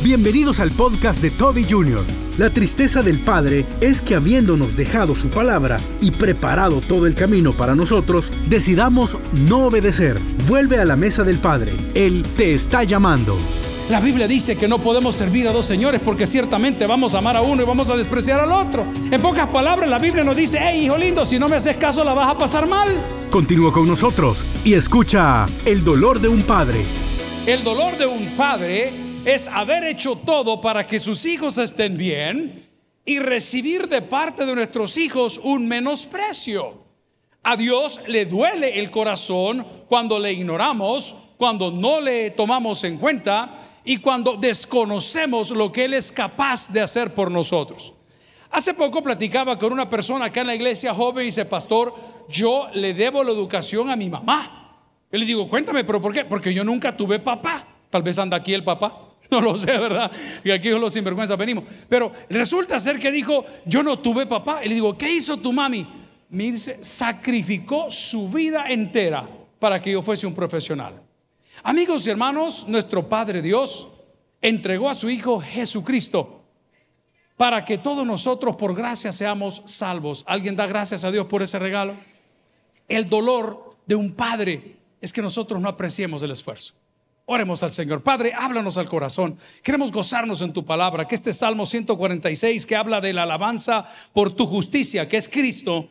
Bienvenidos al podcast de Toby Jr. La tristeza del Padre es que habiéndonos dejado su palabra y preparado todo el camino para nosotros, decidamos no obedecer. Vuelve a la mesa del Padre. Él te está llamando. La Biblia dice que no podemos servir a dos señores porque ciertamente vamos a amar a uno y vamos a despreciar al otro. En pocas palabras, la Biblia nos dice, hey hijo lindo, si no me haces caso la vas a pasar mal. Continúa con nosotros y escucha El dolor de un padre. El dolor de un padre es haber hecho todo para que sus hijos estén bien y recibir de parte de nuestros hijos un menosprecio. A Dios le duele el corazón cuando le ignoramos, cuando no le tomamos en cuenta y cuando desconocemos lo que Él es capaz de hacer por nosotros. Hace poco platicaba con una persona acá en la iglesia joven y dice, pastor, yo le debo la educación a mi mamá. Yo le digo, cuéntame, pero ¿por qué? Porque yo nunca tuve papá. Tal vez anda aquí el papá. No lo sé, ¿verdad? Y aquí los sinvergüenza venimos. Pero resulta ser que dijo, yo no tuve papá. Y le digo, ¿qué hizo tu mami? Mirce, sacrificó su vida entera para que yo fuese un profesional. Amigos y hermanos, nuestro Padre Dios entregó a su Hijo Jesucristo para que todos nosotros por gracia seamos salvos. ¿Alguien da gracias a Dios por ese regalo? El dolor de un padre es que nosotros no apreciemos el esfuerzo. Oremos al Señor. Padre, háblanos al corazón. Queremos gozarnos en tu palabra. Que este Salmo 146 que habla de la alabanza por tu justicia, que es Cristo,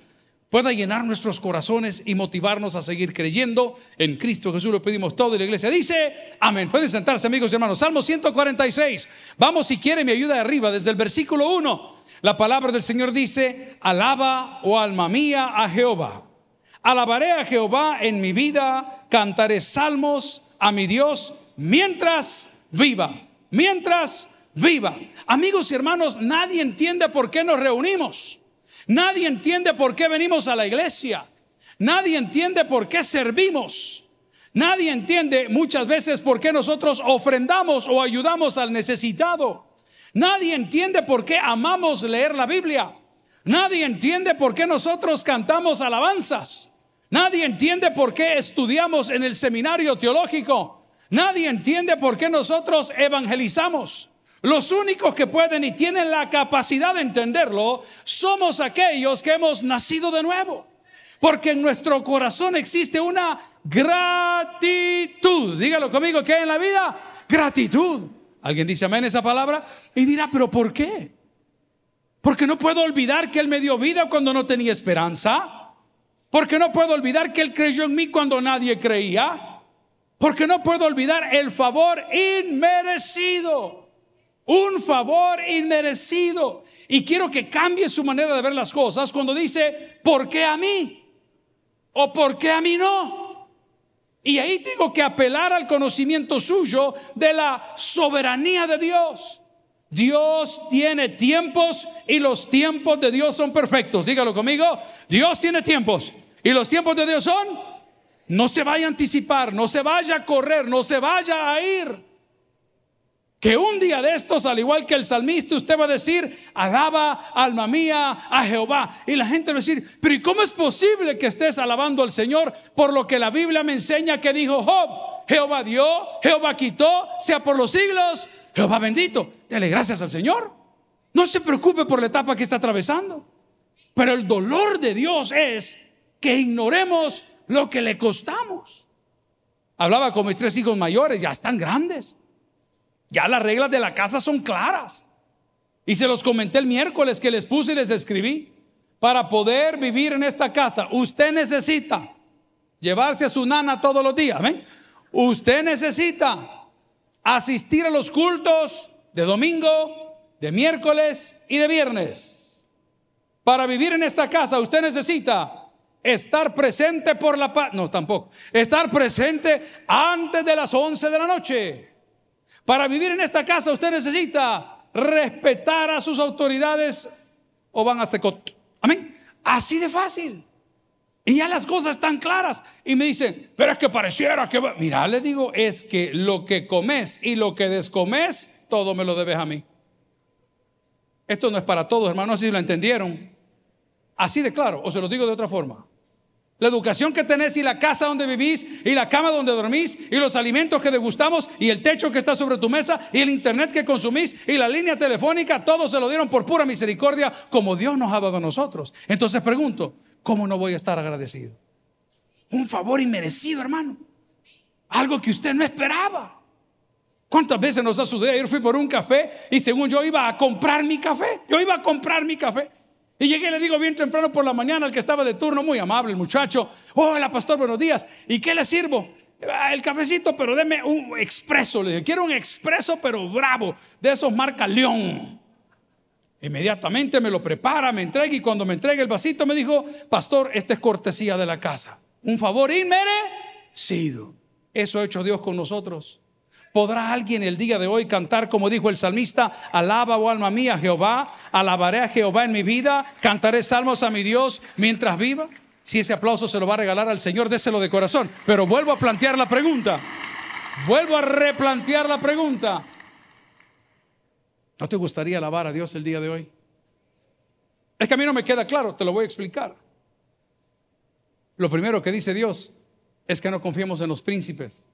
pueda llenar nuestros corazones y motivarnos a seguir creyendo en Cristo Jesús. Lo pedimos todo y la iglesia dice, amén. Pueden sentarse amigos y hermanos. Salmo 146. Vamos si quiere me ayuda arriba desde el versículo 1. La palabra del Señor dice, alaba, oh alma mía, a Jehová. Alabaré a Jehová en mi vida, cantaré salmos a mi Dios mientras viva, mientras viva. Amigos y hermanos, nadie entiende por qué nos reunimos. Nadie entiende por qué venimos a la iglesia. Nadie entiende por qué servimos. Nadie entiende muchas veces por qué nosotros ofrendamos o ayudamos al necesitado. Nadie entiende por qué amamos leer la Biblia. Nadie entiende por qué nosotros cantamos alabanzas. Nadie entiende por qué estudiamos en el seminario teológico. Nadie entiende por qué nosotros evangelizamos. Los únicos que pueden y tienen la capacidad de entenderlo somos aquellos que hemos nacido de nuevo. Porque en nuestro corazón existe una gratitud. Dígalo conmigo, ¿qué hay en la vida? Gratitud. ¿Alguien dice amén esa palabra? Y dirá, pero ¿por qué? Porque no puedo olvidar que Él me dio vida cuando no tenía esperanza. Porque no puedo olvidar que Él creyó en mí cuando nadie creía. Porque no puedo olvidar el favor inmerecido. Un favor inmerecido. Y quiero que cambie su manera de ver las cosas cuando dice, ¿por qué a mí? ¿O por qué a mí no? Y ahí tengo que apelar al conocimiento suyo de la soberanía de Dios. Dios tiene tiempos y los tiempos de Dios son perfectos. Dígalo conmigo. Dios tiene tiempos y los tiempos de Dios son. No se vaya a anticipar, no se vaya a correr, no se vaya a ir. Que un día de estos, al igual que el salmista, usted va a decir, alaba alma mía a Jehová. Y la gente va a decir, pero ¿y cómo es posible que estés alabando al Señor por lo que la Biblia me enseña que dijo Job? Jehová dio, Jehová quitó, sea por los siglos Jehová bendito, dale gracias al Señor. No se preocupe por la etapa que está atravesando. Pero el dolor de Dios es que ignoremos lo que le costamos. Hablaba con mis tres hijos mayores, ya están grandes. Ya las reglas de la casa son claras. Y se los comenté el miércoles que les puse y les escribí. Para poder vivir en esta casa, usted necesita llevarse a su nana todos los días. ¿ven? Usted necesita asistir a los cultos de domingo, de miércoles y de viernes. Para vivir en esta casa usted necesita estar presente por la paz. No, tampoco. Estar presente antes de las 11 de la noche. Para vivir en esta casa usted necesita respetar a sus autoridades o van a secot. Amén. Así de fácil. Y ya las cosas están claras. Y me dicen, pero es que pareciera que... Mira, le digo, es que lo que comes y lo que descomes, todo me lo debes a mí. Esto no es para todos, hermanos, si lo entendieron. Así de claro, o se lo digo de otra forma. La educación que tenés y la casa donde vivís y la cama donde dormís y los alimentos que degustamos y el techo que está sobre tu mesa y el internet que consumís y la línea telefónica, todo se lo dieron por pura misericordia como Dios nos ha dado a nosotros. Entonces pregunto, ¿cómo no voy a estar agradecido? Un favor inmerecido, hermano. Algo que usted no esperaba. ¿Cuántas veces nos ha sucedido? Ayer fui por un café y según yo iba a comprar mi café. Yo iba a comprar mi café. Y llegué y le digo bien temprano por la mañana al que estaba de turno, muy amable el muchacho. Hola, pastor, buenos días. ¿Y qué le sirvo? Ah, el cafecito, pero deme un expreso. Le dije, quiero un expreso, pero bravo, de esos marca León. Inmediatamente me lo prepara, me entrega y cuando me entrega el vasito me dijo, pastor, esta es cortesía de la casa. Un favor inmerecido. Eso ha hecho Dios con nosotros. ¿Podrá alguien el día de hoy cantar como dijo el salmista, alaba, oh alma mía, Jehová, alabaré a Jehová en mi vida, cantaré salmos a mi Dios mientras viva? Si ese aplauso se lo va a regalar al Señor, déselo de corazón. Pero vuelvo a plantear la pregunta. Vuelvo a replantear la pregunta. ¿No te gustaría alabar a Dios el día de hoy? Es que a mí no me queda claro, te lo voy a explicar. Lo primero que dice Dios es que no confiemos en los príncipes.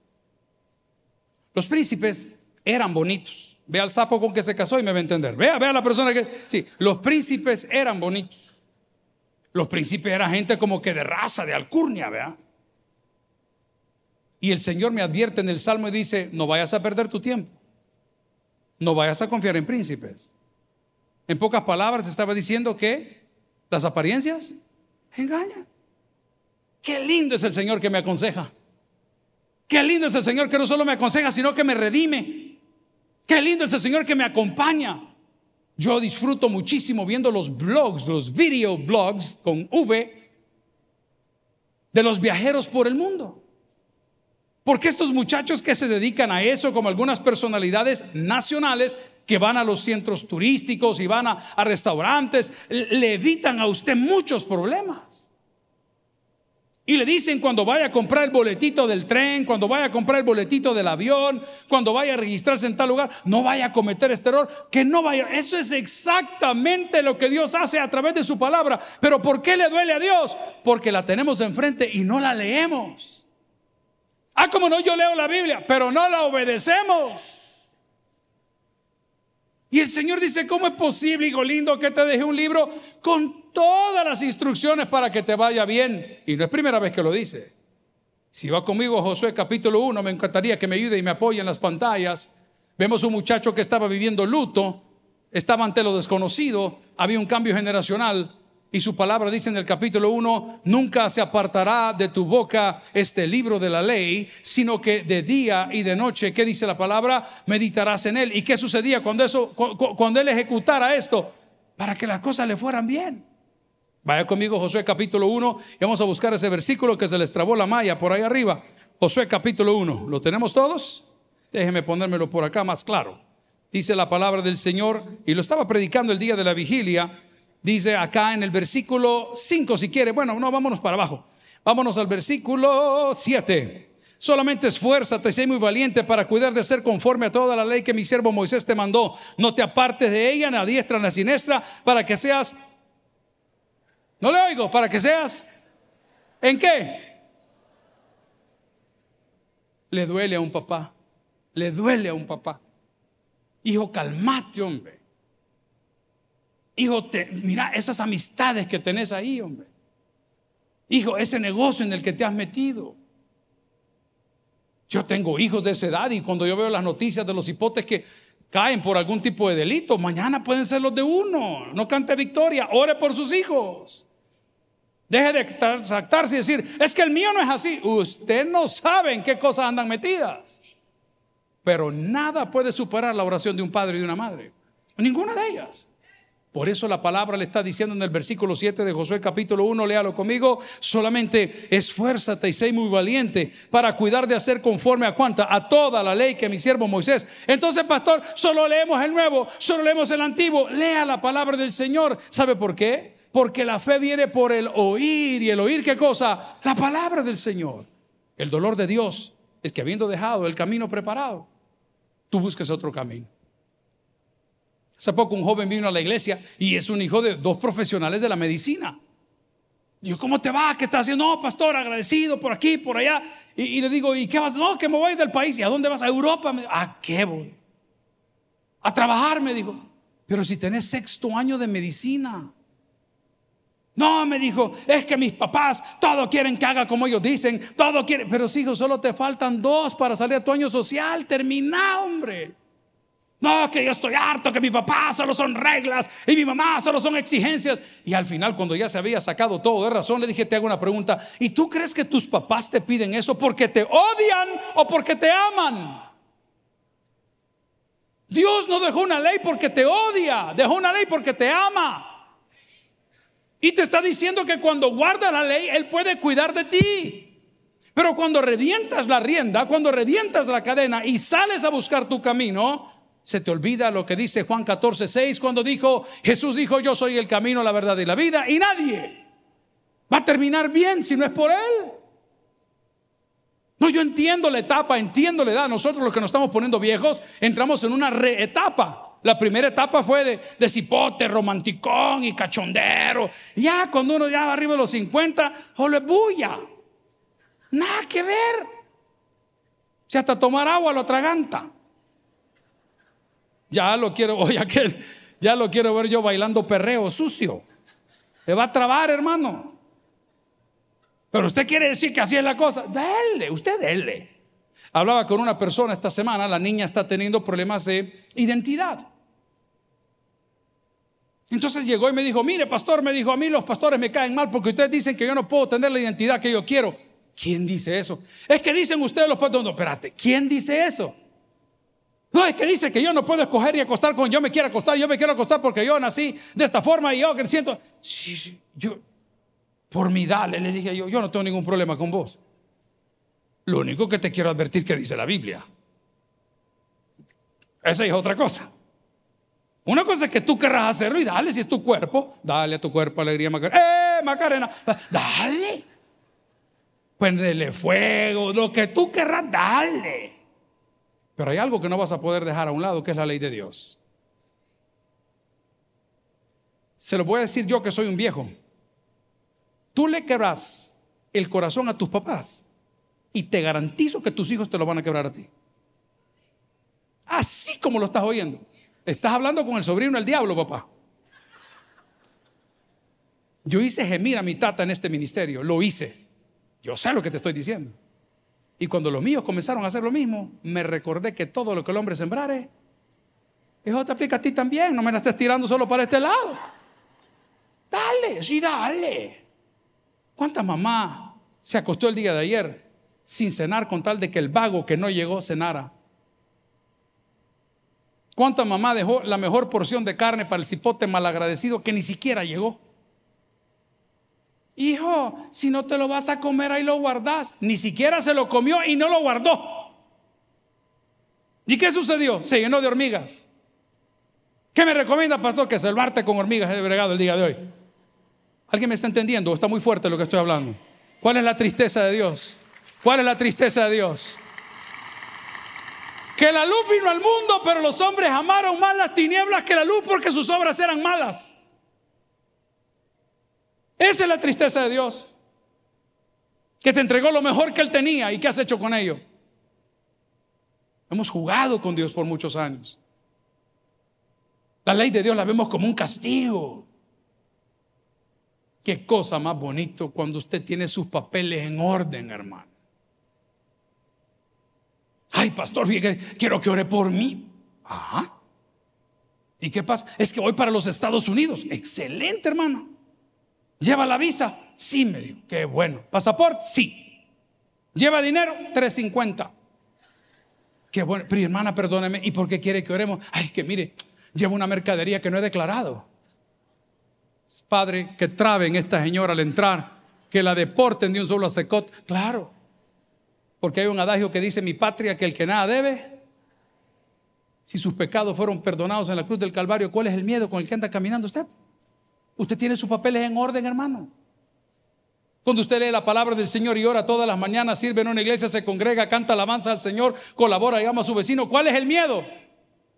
Los príncipes eran bonitos. Ve al sapo con que se casó y me va a entender. Vea, vea a la persona que... Sí, los príncipes eran bonitos. Los príncipes eran gente como que de raza, de alcurnia, vea. Y el Señor me advierte en el Salmo y dice, no vayas a perder tu tiempo. No vayas a confiar en príncipes. En pocas palabras estaba diciendo que las apariencias engañan. Qué lindo es el Señor que me aconseja. Qué lindo es el Señor que no solo me aconseja, sino que me redime. Qué lindo es el Señor que me acompaña. Yo disfruto muchísimo viendo los blogs, los video blogs con V de los viajeros por el mundo. Porque estos muchachos que se dedican a eso, como algunas personalidades nacionales que van a los centros turísticos y van a, a restaurantes, le evitan a usted muchos problemas. Y le dicen cuando vaya a comprar el boletito del tren, cuando vaya a comprar el boletito del avión, cuando vaya a registrarse en tal lugar, no vaya a cometer este error, que no vaya. Eso es exactamente lo que Dios hace a través de su palabra. Pero ¿por qué le duele a Dios? Porque la tenemos enfrente y no la leemos. Ah, como no, yo leo la Biblia, pero no la obedecemos. Y el Señor dice, ¿cómo es posible, hijo lindo, que te deje un libro con todas las instrucciones para que te vaya bien? Y no es primera vez que lo dice. Si va conmigo Josué capítulo 1, me encantaría que me ayude y me apoye en las pantallas. Vemos un muchacho que estaba viviendo luto, estaba ante lo desconocido, había un cambio generacional. Y su palabra dice en el capítulo 1, nunca se apartará de tu boca este libro de la ley, sino que de día y de noche, ¿qué dice la palabra? Meditarás en él. ¿Y qué sucedía cuando eso cuando él ejecutara esto? Para que las cosas le fueran bien. Vaya conmigo Josué capítulo 1 y vamos a buscar ese versículo que se les trabó la malla por ahí arriba. Josué capítulo 1. ¿Lo tenemos todos? Déjeme ponérmelo por acá más claro. Dice la palabra del Señor y lo estaba predicando el día de la vigilia Dice acá en el versículo 5, si quiere. Bueno, no, vámonos para abajo. Vámonos al versículo 7. Solamente esfuérzate, sé muy valiente para cuidar de ser conforme a toda la ley que mi siervo Moisés te mandó. No te apartes de ella, ni a diestra ni a siniestra, para que seas. No le oigo, para que seas. ¿En qué? Le duele a un papá. Le duele a un papá. Hijo, calmate, hombre. Hijo, mira esas amistades que tenés ahí, hombre. Hijo, ese negocio en el que te has metido. Yo tengo hijos de esa edad y cuando yo veo las noticias de los hipotes que caen por algún tipo de delito, mañana pueden ser los de uno. No cante victoria, ore por sus hijos. Deje de saltarse y decir, es que el mío no es así. Usted no sabe en qué cosas andan metidas. Pero nada puede superar la oración de un padre y de una madre. Ninguna de ellas. Por eso la palabra le está diciendo en el versículo 7 de Josué capítulo 1, léalo conmigo, solamente esfuérzate y sé muy valiente para cuidar de hacer conforme a cuánta, a toda la ley que mi siervo Moisés. Entonces, pastor, solo leemos el nuevo, solo leemos el antiguo, lea la palabra del Señor. ¿Sabe por qué? Porque la fe viene por el oír y el oír qué cosa? La palabra del Señor. El dolor de Dios es que habiendo dejado el camino preparado, tú busques otro camino. Hace poco un joven vino a la iglesia y es un hijo de dos profesionales de la medicina. Digo, ¿cómo te va? ¿Qué estás haciendo? No, pastor, agradecido por aquí, por allá. Y, le digo, ¿y qué vas? No, que me voy del país. ¿Y a dónde vas? A Europa. ¿A qué voy? A trabajar, me dijo. Pero si tenés sexto año de medicina. No, me dijo, es que mis papás todo quieren que haga como ellos dicen, todo quieren, pero hijo, solo te faltan dos para salir a tu año social, termina, hombre. No, que yo estoy harto, que mi papá solo son reglas y mi mamá solo son exigencias. Y al final, cuando ya se había sacado todo de razón, le dije, te hago una pregunta. ¿Y tú crees que tus papás te piden eso porque te odian o porque te aman? Dios no dejó una ley porque te odia, dejó una ley porque te ama. Y te está diciendo que cuando guarda la ley, Él puede cuidar de ti. Pero cuando revientas la rienda, cuando revientas la cadena y sales a buscar tu camino, se te olvida lo que dice Juan 14, 6 cuando dijo, Jesús dijo, yo soy el camino, la verdad y la vida, y nadie va a terminar bien si no es por Él. No, yo entiendo la etapa, entiendo la edad. Nosotros los que nos estamos poniendo viejos, entramos en una reetapa. La primera etapa fue de, de cipote, romanticón y cachondero. Ya cuando uno ya va arriba de los 50, bulla. Nada que ver. Si hasta tomar agua lo atraganta. Ya lo quiero, oye, aquel, ya lo quiero ver yo bailando perreo sucio. Se va a trabar, hermano. Pero usted quiere decir que así es la cosa. Dele, usted dele. Hablaba con una persona esta semana, la niña está teniendo problemas de identidad. Entonces llegó y me dijo, mire pastor, me dijo, a mí los pastores me caen mal porque ustedes dicen que yo no puedo tener la identidad que yo quiero. ¿Quién dice eso? Es que dicen ustedes los pastores, no, espérate, ¿quién dice eso? No, es que dice que yo no puedo escoger y acostar con yo me quiero acostar, yo me quiero acostar porque yo nací de esta forma y yo que siento. Sí, sí, yo, por mi dale, le dije yo, yo no tengo ningún problema con vos. Lo único que te quiero advertir que dice la Biblia. Esa es otra cosa. Una cosa es que tú querrás hacerlo y dale, si es tu cuerpo, dale a tu cuerpo alegría, Macarena. ¡Eh, Macarena! Dale. Prendele fuego, lo que tú querrás, dale. Pero hay algo que no vas a poder dejar a un lado, que es la ley de Dios. Se lo voy a decir yo que soy un viejo. Tú le quebras el corazón a tus papás y te garantizo que tus hijos te lo van a quebrar a ti. Así como lo estás oyendo. Estás hablando con el sobrino del diablo, papá. Yo hice gemir a mi tata en este ministerio, lo hice. Yo sé lo que te estoy diciendo. Y cuando los míos comenzaron a hacer lo mismo, me recordé que todo lo que el hombre sembrare, eso te aplica a ti también. No me la estés tirando solo para este lado. Dale, sí, dale. ¿Cuántas mamás se acostó el día de ayer sin cenar con tal de que el vago que no llegó cenara? ¿Cuánta mamá dejó la mejor porción de carne para el cipote malagradecido que ni siquiera llegó? Hijo, si no te lo vas a comer, ahí lo guardas. Ni siquiera se lo comió y no lo guardó. ¿Y qué sucedió? Se llenó de hormigas. ¿Qué me recomienda, pastor? Que salvarte con hormigas de bregado el día de hoy. ¿Alguien me está entendiendo? Está muy fuerte lo que estoy hablando. ¿Cuál es la tristeza de Dios? ¿Cuál es la tristeza de Dios? Que la luz vino al mundo, pero los hombres amaron más las tinieblas que la luz porque sus obras eran malas. Esa es la tristeza de Dios. Que te entregó lo mejor que Él tenía y qué has hecho con ello. Hemos jugado con Dios por muchos años. La ley de Dios la vemos como un castigo. Qué cosa más bonito cuando usted tiene sus papeles en orden, hermano. Ay, pastor, quiero que ore por mí. Ajá. ¿Y qué pasa? Es que voy para los Estados Unidos. Excelente, hermano. ¿Lleva la visa? Sí, me dijo. Qué bueno. ¿Pasaporte? Sí. ¿Lleva dinero? 350. Qué bueno. Pero hermana, perdóneme. ¿Y por qué quiere que oremos? Ay, que mire, llevo una mercadería que no he declarado. Padre, que traben esta señora al entrar, que la deporten de un solo secot. Claro. Porque hay un adagio que dice, mi patria, que el que nada debe, si sus pecados fueron perdonados en la cruz del Calvario, ¿cuál es el miedo con el que anda caminando usted? Usted tiene sus papeles en orden, hermano. Cuando usted lee la palabra del Señor y ora todas las mañanas, sirve en una iglesia, se congrega, canta alabanza al Señor, colabora y ama a su vecino. ¿Cuál es el miedo?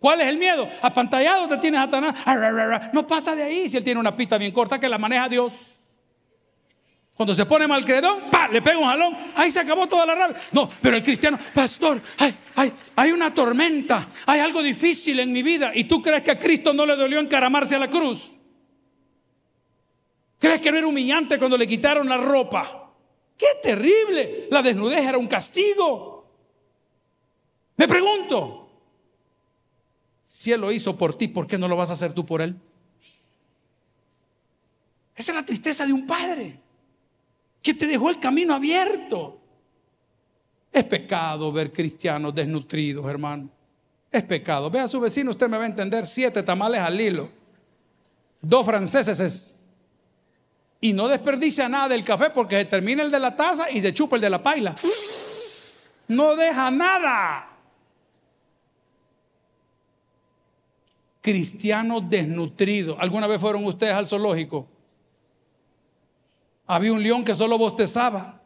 ¿Cuál es el miedo? Apantallado te tiene Satanás. No pasa de ahí si él tiene una pista bien corta que la maneja Dios. Cuando se pone mal credón, ¡pa! le pega un jalón, ahí se acabó toda la rabia. No, pero el cristiano, pastor, hay, hay una tormenta, hay algo difícil en mi vida. ¿Y tú crees que a Cristo no le dolió encaramarse a la cruz? ¿Crees que no era humillante cuando le quitaron la ropa? ¡Qué terrible! La desnudez era un castigo. Me pregunto, si Él lo hizo por ti, ¿por qué no lo vas a hacer tú por Él? Esa es la tristeza de un padre que te dejó el camino abierto. Es pecado ver cristianos desnutridos, hermano. Es pecado. Ve a su vecino, usted me va a entender, siete tamales al hilo. Dos franceses es. Y no desperdicia nada del café porque se termina el de la taza y se chupa el de la paila. No deja nada. Cristianos desnutridos. ¿Alguna vez fueron ustedes al zoológico? Había un león que solo bostezaba.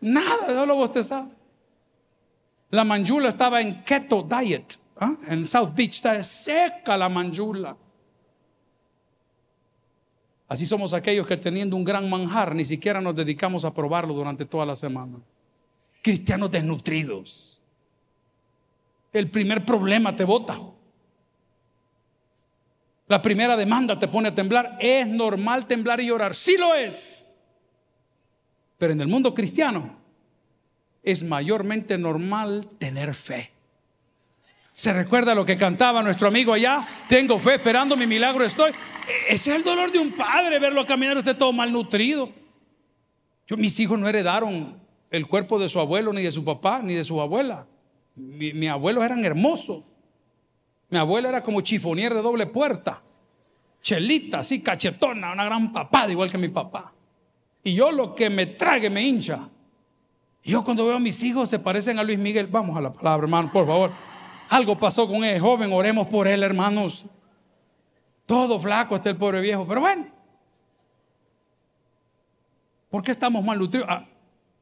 Nada, solo bostezaba. La manjula estaba en keto diet. ¿ah? En South Beach está seca la manjula. Así somos aquellos que teniendo un gran manjar ni siquiera nos dedicamos a probarlo durante toda la semana. Cristianos desnutridos. El primer problema te bota. La primera demanda te pone a temblar. Es normal temblar y llorar. Sí lo es. Pero en el mundo cristiano es mayormente normal tener fe. ¿Se recuerda lo que cantaba nuestro amigo allá? Tengo fe, esperando mi milagro estoy. Ese es el dolor de un padre, verlo caminar usted todo malnutrido. Yo, mis hijos no heredaron el cuerpo de su abuelo, ni de su papá, ni de su abuela. mis abuelos eran hermosos. Mi abuela era como chifonier de doble puerta. Chelita, así cachetona, una gran papada, igual que mi papá. Y yo lo que me trague me hincha. Yo cuando veo a mis hijos se parecen a Luis Miguel. Vamos a la palabra, hermano, por favor. Algo pasó con ese joven, oremos por él, hermanos. Todo flaco está el pobre viejo, pero bueno. ¿Por qué estamos mal nutridos? Ah,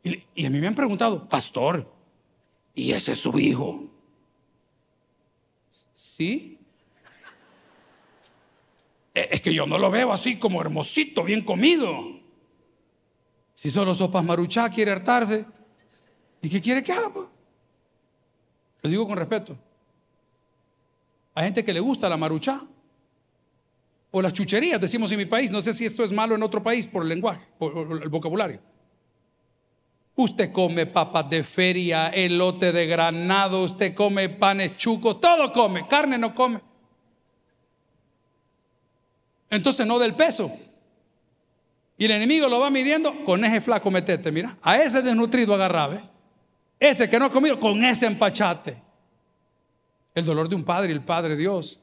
y, y a mí me han preguntado, pastor, ¿y ese es su hijo? ¿Sí? E, es que yo no lo veo así como hermosito, bien comido. Si solo sopas maruchá quiere hartarse, ¿y qué quiere que haga? Pues? Lo digo con respeto. Hay gente que le gusta la maruchá o las chucherías, decimos en mi país. No sé si esto es malo en otro país por el lenguaje, por el vocabulario. Usted come papas de feria, elote de granado, usted come panes chucos, todo come, carne no come. Entonces no del peso. Y el enemigo lo va midiendo con ese flaco metete, mira. A ese desnutrido agarrabe. Ese que no ha comido, con ese empachate. El dolor de un padre y el Padre Dios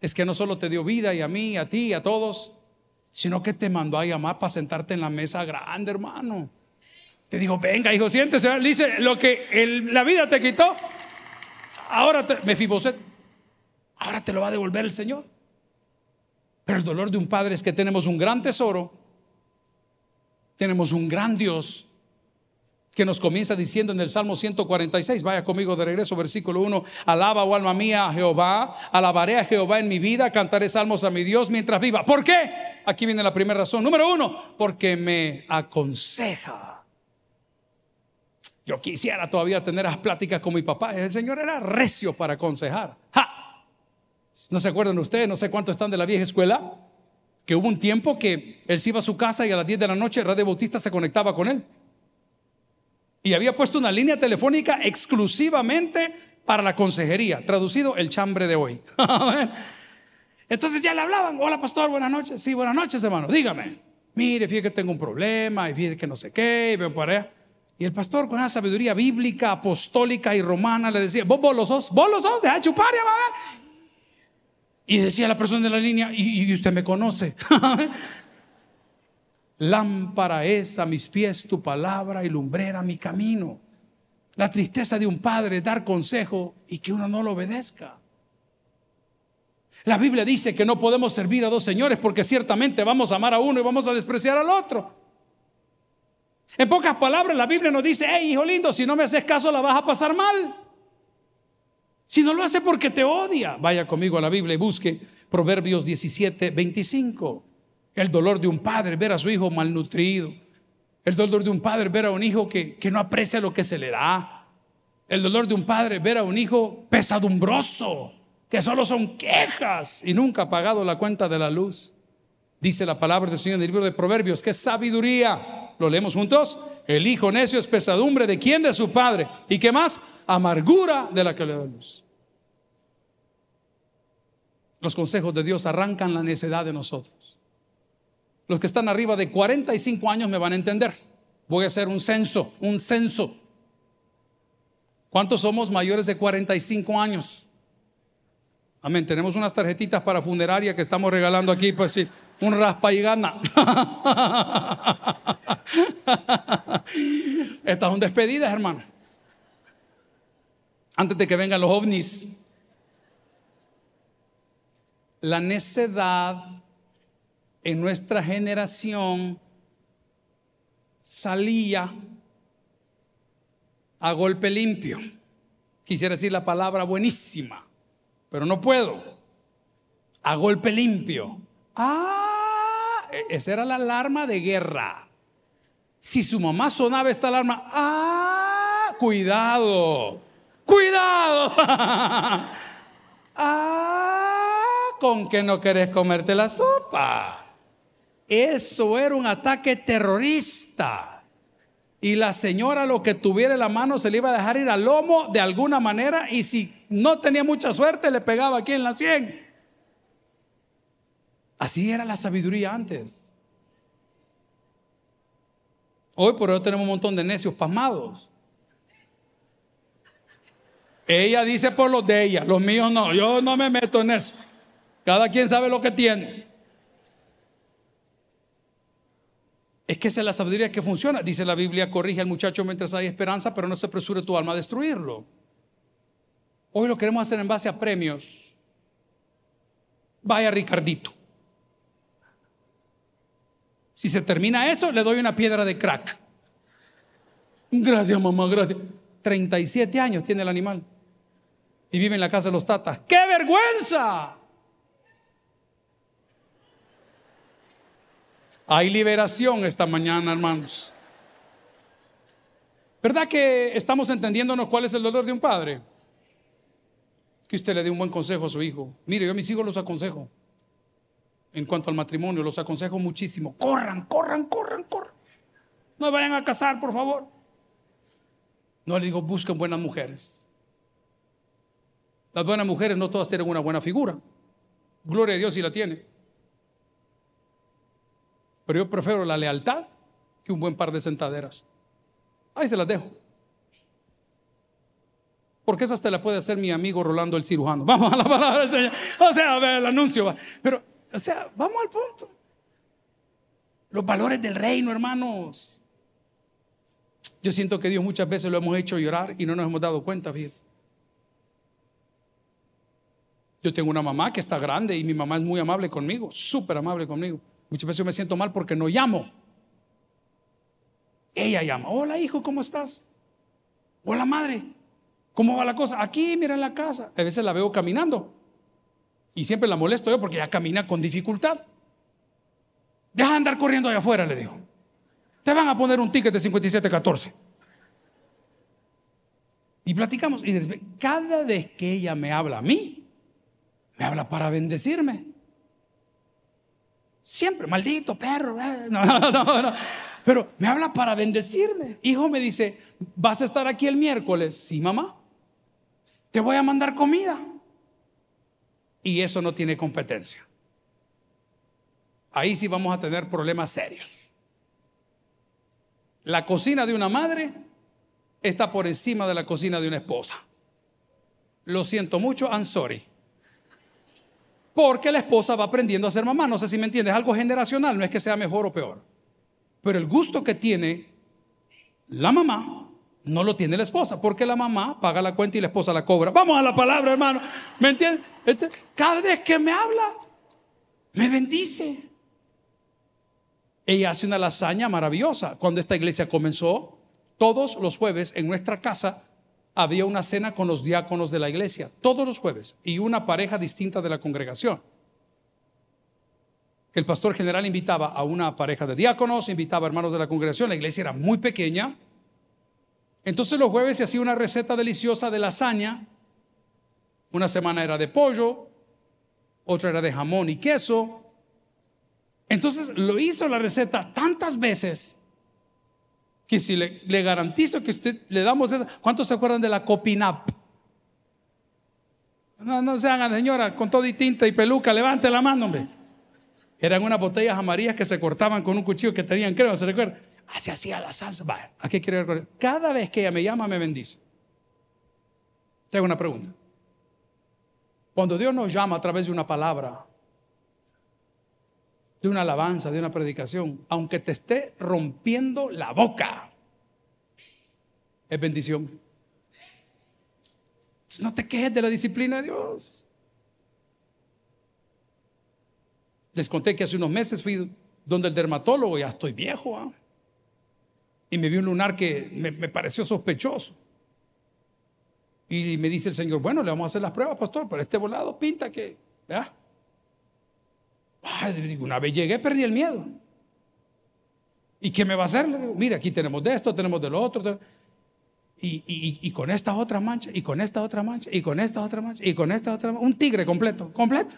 es que no solo te dio vida y a mí, a ti, a todos, sino que te mandó a llamar para sentarte en la mesa grande, hermano. Te digo, venga, hijo, siéntese. Dice, lo que la vida te quitó, ahora te, me fiboset, ahora te lo va a devolver el Señor. Pero el dolor de un padre es que tenemos un gran tesoro, tenemos un gran Dios que nos comienza diciendo en el Salmo 146, vaya conmigo de regreso, versículo 1, alaba, oh alma mía, a Jehová, alabaré a Jehová en mi vida, cantaré salmos a mi Dios mientras viva. ¿Por qué? Aquí viene la primera razón. Número uno, porque me aconseja. Yo quisiera todavía tener las pláticas con mi papá. El Señor era recio para aconsejar. ¿No se acuerdan ustedes? No sé cuántos están de la vieja escuela. Que hubo un tiempo que él se iba a su casa y a las 10 de la noche Radio Bautista se conectaba con él. Y había puesto una línea telefónica exclusivamente para la consejería. Traducido, el chambre de hoy. Entonces ya le hablaban. Hola, pastor, buenas noches. Sí, buenas noches, hermano. Dígame. Mire, fíjate que tengo un problema. Y fíjate que no sé qué. Y veo allá. Y el pastor con esa sabiduría bíblica, apostólica y romana le decía, vos, vos los sos, vos los sos, deja chupar ya va Y decía la persona de la línea, y, usted me conoce. Lámpara es a mis pies tu palabra y lumbrera mi camino. La tristeza de un padre dar consejo y que uno no lo obedezca. La Biblia dice que no podemos servir a dos señores porque ciertamente vamos a amar a uno y vamos a despreciar al otro. En pocas palabras, la Biblia nos dice, hey, hijo lindo, si no me haces caso la vas a pasar mal. Si no lo hace porque te odia, vaya conmigo a la Biblia y busque Proverbios 17, 25. El dolor de un padre ver a su hijo malnutrido. El dolor de un padre ver a un hijo que, que no aprecia lo que se le da. El dolor de un padre ver a un hijo pesadumbroso, que solo son quejas y nunca ha pagado la cuenta de la luz. Dice la palabra del Señor en el libro de Proverbios, que sabiduría. ¿Lo leemos juntos? El hijo necio es pesadumbre de quién? De su padre. ¿Y qué más? Amargura de la que le da luz. Los consejos de Dios arrancan la necedad de nosotros. Los que están arriba de 45 años me van a entender. Voy a hacer un censo, un censo. ¿Cuántos somos mayores de 45 años? Amén. Tenemos unas tarjetitas para funeraria que estamos regalando aquí, pues sí, un raspa y gana. Estas son despedidas, hermano. Antes de que vengan los ovnis. La necedad en nuestra generación salía a golpe limpio. Quisiera decir la palabra buenísima, pero no puedo. A golpe limpio. Ah, esa era la alarma de guerra. Si su mamá sonaba esta alarma, ah, cuidado, cuidado. ah, con que no querés comerte la sopa. Eso era un ataque terrorista. Y la señora lo que tuviera en la mano se le iba a dejar ir al lomo de alguna manera y si no tenía mucha suerte le pegaba aquí en la sien. Así era la sabiduría antes. Hoy por hoy tenemos un montón de necios pasmados. Ella dice por los de ella, los míos no, yo no me meto en eso. Cada quien sabe lo que tiene. Es que esa es la sabiduría que funciona. Dice la Biblia, corrige al muchacho mientras hay esperanza, pero no se apresure tu alma a destruirlo. Hoy lo queremos hacer en base a premios. Vaya Ricardito. Si se termina eso, le doy una piedra de crack. Gracias, mamá, gracias. 37 años tiene el animal. Y vive en la casa de los tatas. ¡Qué vergüenza! Hay liberación esta mañana, hermanos. ¿Verdad que estamos entendiéndonos cuál es el dolor de un padre? Que usted le dé un buen consejo a su hijo. Mire, yo a mis hijos los aconsejo. En cuanto al matrimonio, los aconsejo muchísimo. Corran, corran, corran, corran. No vayan a casar, por favor. No le digo, busquen buenas mujeres. Las buenas mujeres no todas tienen una buena figura. Gloria a Dios si la tiene. Pero yo prefiero la lealtad que un buen par de sentaderas. Ahí se las dejo. Porque esa te la puede hacer mi amigo Rolando el cirujano. Vamos a la palabra del Señor. O sea, a ver el anuncio. Pero, o sea, vamos al punto. Los valores del reino, hermanos. Yo siento que Dios muchas veces lo hemos hecho llorar y no nos hemos dado cuenta, fíjense. Yo tengo una mamá que está grande y mi mamá es muy amable conmigo, súper amable conmigo. Muchas veces yo me siento mal porque no llamo. Ella llama. Hola hijo, ¿cómo estás? Hola madre, ¿cómo va la cosa? Aquí, mira en la casa. A veces la veo caminando. Y siempre la molesto yo porque ella camina con dificultad. Deja de andar corriendo allá afuera, le digo. Te van a poner un ticket de 5714. Y platicamos. Y cada vez que ella me habla a mí, me habla para bendecirme. Siempre, maldito perro. Eh, no, no, no, Pero me habla para bendecirme. Hijo me dice, ¿vas a estar aquí el miércoles? Sí, mamá. Te voy a mandar comida. Y eso no tiene competencia. Ahí sí vamos a tener problemas serios. La cocina de una madre está por encima de la cocina de una esposa. Lo siento mucho, I'm sorry. Porque la esposa va aprendiendo a ser mamá. No sé si me entiendes, es algo generacional, no es que sea mejor o peor. Pero el gusto que tiene la mamá no lo tiene la esposa, porque la mamá paga la cuenta y la esposa la cobra. Vamos a la palabra, hermano. ¿Me entiendes? Este, cada vez que me habla, me bendice. Ella hace una lasaña maravillosa. Cuando esta iglesia comenzó, todos los jueves en nuestra casa había una cena con los diáconos de la iglesia, todos los jueves, y una pareja distinta de la congregación. el pastor general invitaba a una pareja de diáconos, invitaba a hermanos de la congregación, la iglesia era muy pequeña. Entonces los jueves se hacía una receta deliciosa de lasaña. Una semana era de pollo, otra era de jamón y queso. Entonces lo hizo la receta tantas veces que si le, garantizo que usted le damos esa, ¿cuántos se acuerdan de la copinap? No, no se hagan, señora, con todo y tinta y peluca, levante la mano, hombre. Eran unas botellas amarillas que se cortaban con un cuchillo que tenían crema, ¿se recuerda? Así hacía la salsa. Vaya, ¿a qué quiero recordar? Cada vez que ella me llama, me bendice. Tengo una pregunta. Cuando Dios nos llama a través de una palabra, de una alabanza, de una predicación, aunque te esté rompiendo la boca, es bendición. No te quejes de la disciplina de Dios. Les conté que hace unos meses fui donde el dermatólogo, ya estoy viejo, ¿ah? Y me vi un lunar que me, pareció sospechoso. Y me dice el Señor, bueno, le vamos a hacer las pruebas, pastor, pero este volado pinta que, ¿verdad? una vez llegué, perdí el miedo. ¿Y qué me va a hacer? Digo, mira, aquí tenemos de esto, tenemos de lo otro. Y, con esta otra mancha, y con esta otra mancha, y con esta otra mancha, y con esta otra mancha. Un tigre completo, completo.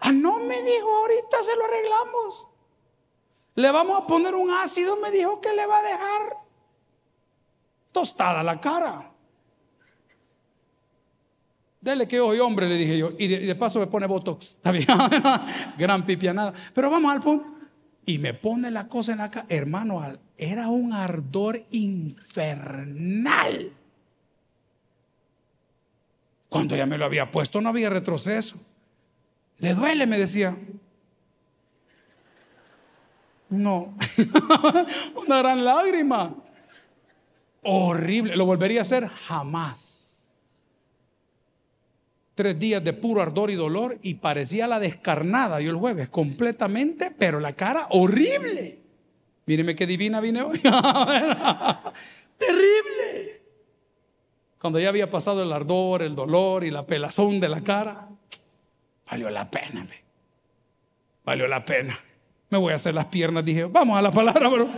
Ah, no me dijo, ahorita se lo arreglamos. Le vamos a poner un ácido, me dijo que le va a dejar tostada la cara. Dele que hoy hombre, le dije yo. Y de, paso me pone botox. Está bien. Gran pipianada. Pero vamos al punto. Y me pone la cosa en la cara. Hermano, era un ardor infernal. Cuando ya me lo había puesto, no había retroceso. ¿Le duele? Me decía. No. Una gran lágrima. Horrible. ¿Lo volvería a hacer? Jamás. Tres días de puro ardor y dolor y parecía la descarnada yo el jueves, completamente, pero la cara horrible. Míreme qué divina vine hoy. Terrible. Cuando ya había pasado el ardor, el dolor y la pelazón de la cara, valió la pena. Valió la pena me voy a hacer las piernas. Dije, vamos a la palabra, pero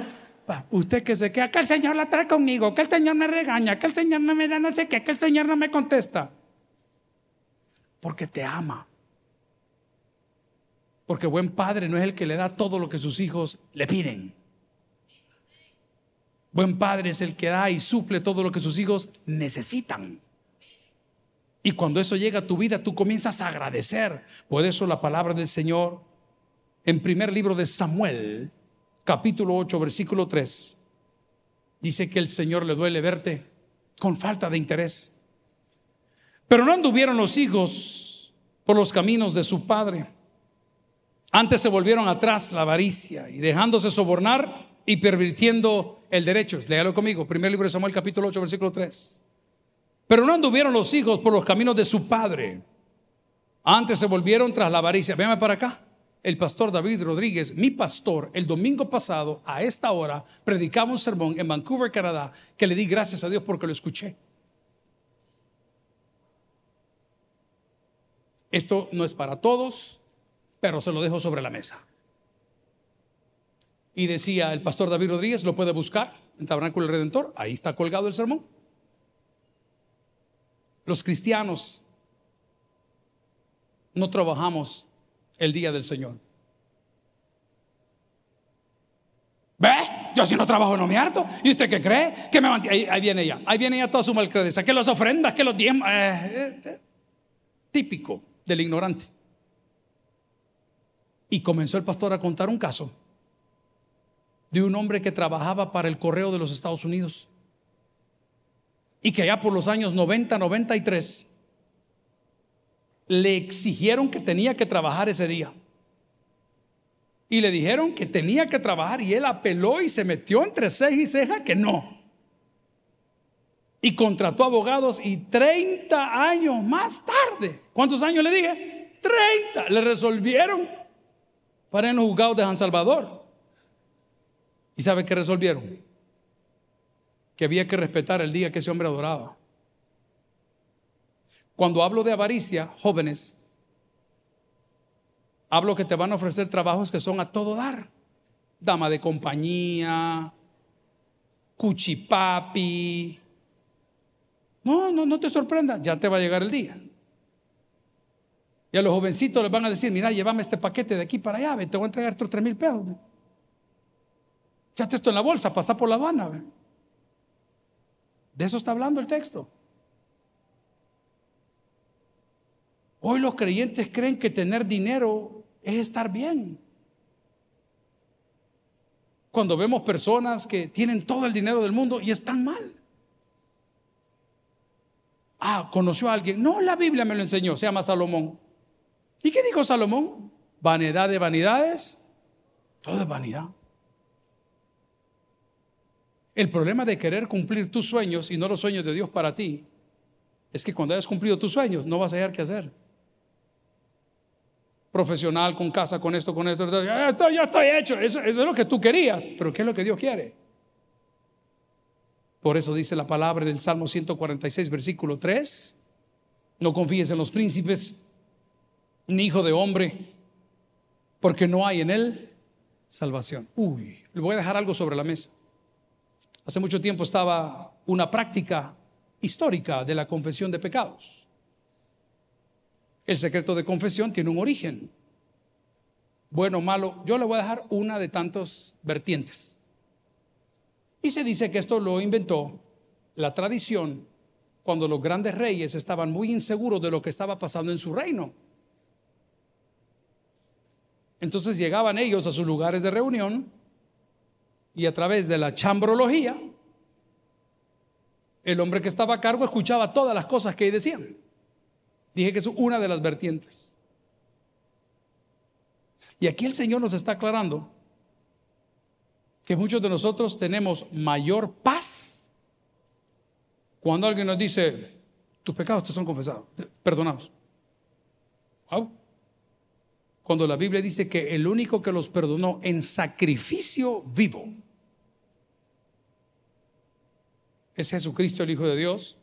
usted que se queda, que el Señor la trae conmigo, que el Señor me regaña, que el Señor no me da no sé qué, que el Señor no me contesta. Porque te ama. Porque buen padre no es el que le da todo lo que sus hijos le piden. Buen padre es el que da y suple todo lo que sus hijos necesitan. Y cuando eso llega a tu vida, tú comienzas a agradecer. Por eso la palabra del Señor en primer libro de Samuel, capítulo 8, versículo 3, dice que el Señor le duele verte con falta de interés. Pero no anduvieron los hijos por los caminos de su padre. Antes se volvieron atrás la avaricia y dejándose sobornar y pervirtiendo el derecho. Léalo conmigo, primer libro de Samuel capítulo 8, versículo 3. Pero no anduvieron los hijos por los caminos de su padre. Antes se volvieron tras la avaricia. Véame para acá el pastor David Rodríguez, mi pastor, el domingo pasado a esta hora predicaba un sermón en Vancouver, Canadá, que le di gracias a Dios porque lo escuché. Esto no es para todos, pero se lo dejo sobre la mesa. Y decía el pastor David Rodríguez, lo puede buscar en Tabernáculo del Redentor, ahí está colgado el sermón. Los cristianos no trabajamos el día del Señor. ¿Ve? Yo si no trabajo no me harto. ¿Y usted qué cree? Que me Ahí, viene ella. Ahí viene ella toda su malcredeza. Que los ofrendas, que los diezmos. Eh, eh, eh, típico del ignorante. Y comenzó el pastor a contar un caso de un hombre que trabajaba para el correo de los Estados Unidos. Y que allá por los años 90, 93 le exigieron que tenía que trabajar ese día. Y le dijeron que tenía que trabajar y él apeló y se metió entre ceja y ceja que no. Y contrató abogados y 30 años más tarde, ¿cuántos años le dije? 30, le resolvieron para en los juzgados de San Salvador. ¿Y sabe qué resolvieron? Que había que respetar el día que ese hombre adoraba. Cuando hablo de avaricia, jóvenes, Hablo que te van a ofrecer trabajos que son a todo dar. Dama de compañía, cuchipapi. No, no, no te sorprenda, ya te va a llegar el día. Y a los jovencitos les van a decir, mira, llévame este paquete de aquí para allá, te voy a entregar estos tres mil pesos. Echate esto en la bolsa, pasa por la aduana. De eso está hablando el texto. Hoy los creyentes creen que tener dinero es estar bien. Cuando vemos personas que tienen todo el dinero del mundo y están mal. Ah, conoció a alguien. No, la Biblia me lo enseñó, se llama Salomón. ¿Y qué dijo Salomón? Vanidad de vanidades. Todo es vanidad. El problema de querer cumplir tus sueños y no los sueños de Dios para ti es que cuando hayas cumplido tus sueños no vas a hallar qué hacer profesional, con casa, con esto, con esto. Esto ya estoy hecho. Eso, eso, es lo que tú querías. Pero ¿qué es lo que Dios quiere? Por eso dice la palabra en el Salmo 146, versículo 3. No confíes en los príncipes, ni hijo de hombre, porque no hay en él salvación. Uy, le voy a dejar algo sobre la mesa. Hace mucho tiempo estaba una práctica histórica de la confesión de pecados. El secreto de confesión tiene un origen. Bueno malo, yo le voy a dejar una de tantos vertientes. Y se dice que esto lo inventó la tradición cuando los grandes reyes estaban muy inseguros de lo que estaba pasando en su reino. Entonces llegaban ellos a sus lugares de reunión y a través de la chambrología, el hombre que estaba a cargo escuchaba todas las cosas que decían. Dije que es una de las vertientes. Y aquí el Señor nos está aclarando que muchos de nosotros tenemos mayor paz cuando alguien nos dice, tus pecados te son confesados, perdonados. Cuando la Biblia dice que el único que los perdonó en sacrificio vivo es Jesucristo, el Hijo de Dios,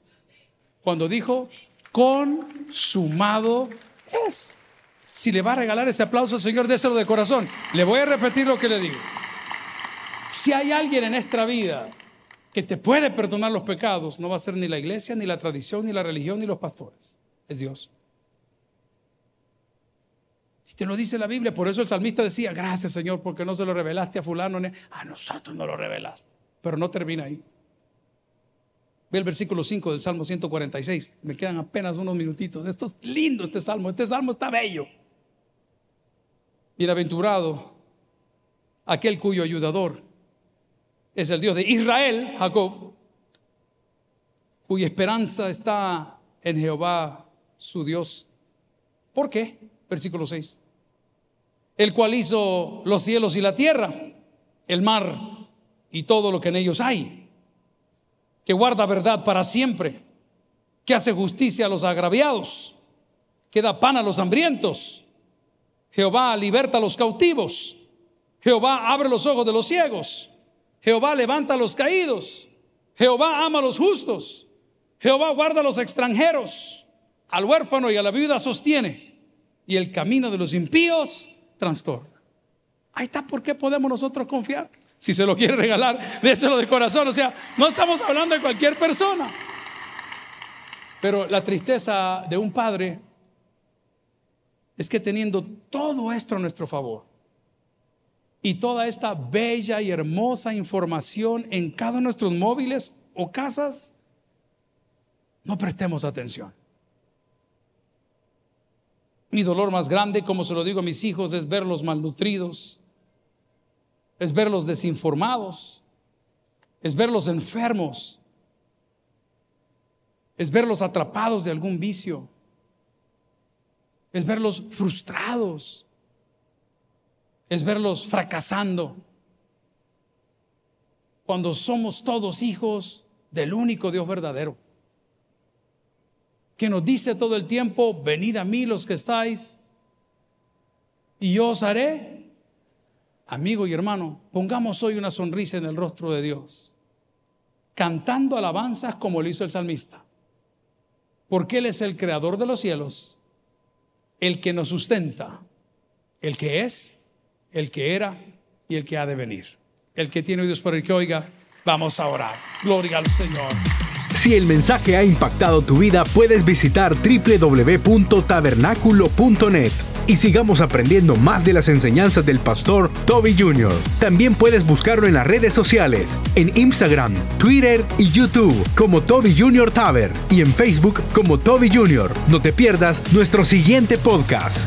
cuando dijo, consumado es. Si le va a regalar ese aplauso al Señor, déselo de corazón. Le voy a repetir lo que le digo. Si hay alguien en esta vida que te puede perdonar los pecados, no va a ser ni la iglesia, ni la tradición, ni la religión, ni los pastores. Es Dios. Y te lo dice la Biblia, por eso el salmista decía, gracias Señor, porque no se lo revelaste a fulano, a nosotros no lo revelaste. Pero no termina ahí. Ve el versículo 5 del Salmo 146. Me quedan apenas unos minutitos. Esto es lindo, este salmo. Este salmo está bello. Bienaventurado aquel cuyo ayudador es el Dios de Israel, Jacob, cuya esperanza está en Jehová, su Dios. ¿Por qué? Versículo 6. El cual hizo los cielos y la tierra, el mar y todo lo que en ellos hay que guarda verdad para siempre, que hace justicia a los agraviados, que da pan a los hambrientos. Jehová liberta a los cautivos. Jehová abre los ojos de los ciegos. Jehová levanta a los caídos. Jehová ama a los justos. Jehová guarda a los extranjeros. Al huérfano y a la viuda sostiene. Y el camino de los impíos trastorna. Ahí está por qué podemos nosotros confiar. Si se lo quiere regalar, déselo de corazón. O sea, no estamos hablando de cualquier persona. Pero la tristeza de un padre es que teniendo todo esto a nuestro favor y toda esta bella y hermosa información en cada de nuestros móviles o casas, no prestemos atención. Mi dolor más grande, como se lo digo a mis hijos, es verlos malnutridos, es verlos desinformados, es verlos enfermos, es verlos atrapados de algún vicio, es verlos frustrados, es verlos fracasando. Cuando somos todos hijos del único Dios verdadero, que nos dice todo el tiempo, venid a mí los que estáis, y yo os haré Amigo y hermano, pongamos hoy una sonrisa en el rostro de Dios, cantando alabanzas como lo hizo el salmista, porque Él es el creador de los cielos, el que nos sustenta, el que es, el que era y el que ha de venir. El que tiene oídos por el que oiga, vamos a orar. Gloria al Señor. Si el mensaje ha impactado tu vida, puedes visitar www.tabernaculo.net y sigamos aprendiendo más de las enseñanzas del pastor Toby Jr. También puedes buscarlo en las redes sociales, en Instagram, Twitter y YouTube como Toby Jr. Taber y en Facebook como Toby Jr. No te pierdas nuestro siguiente podcast.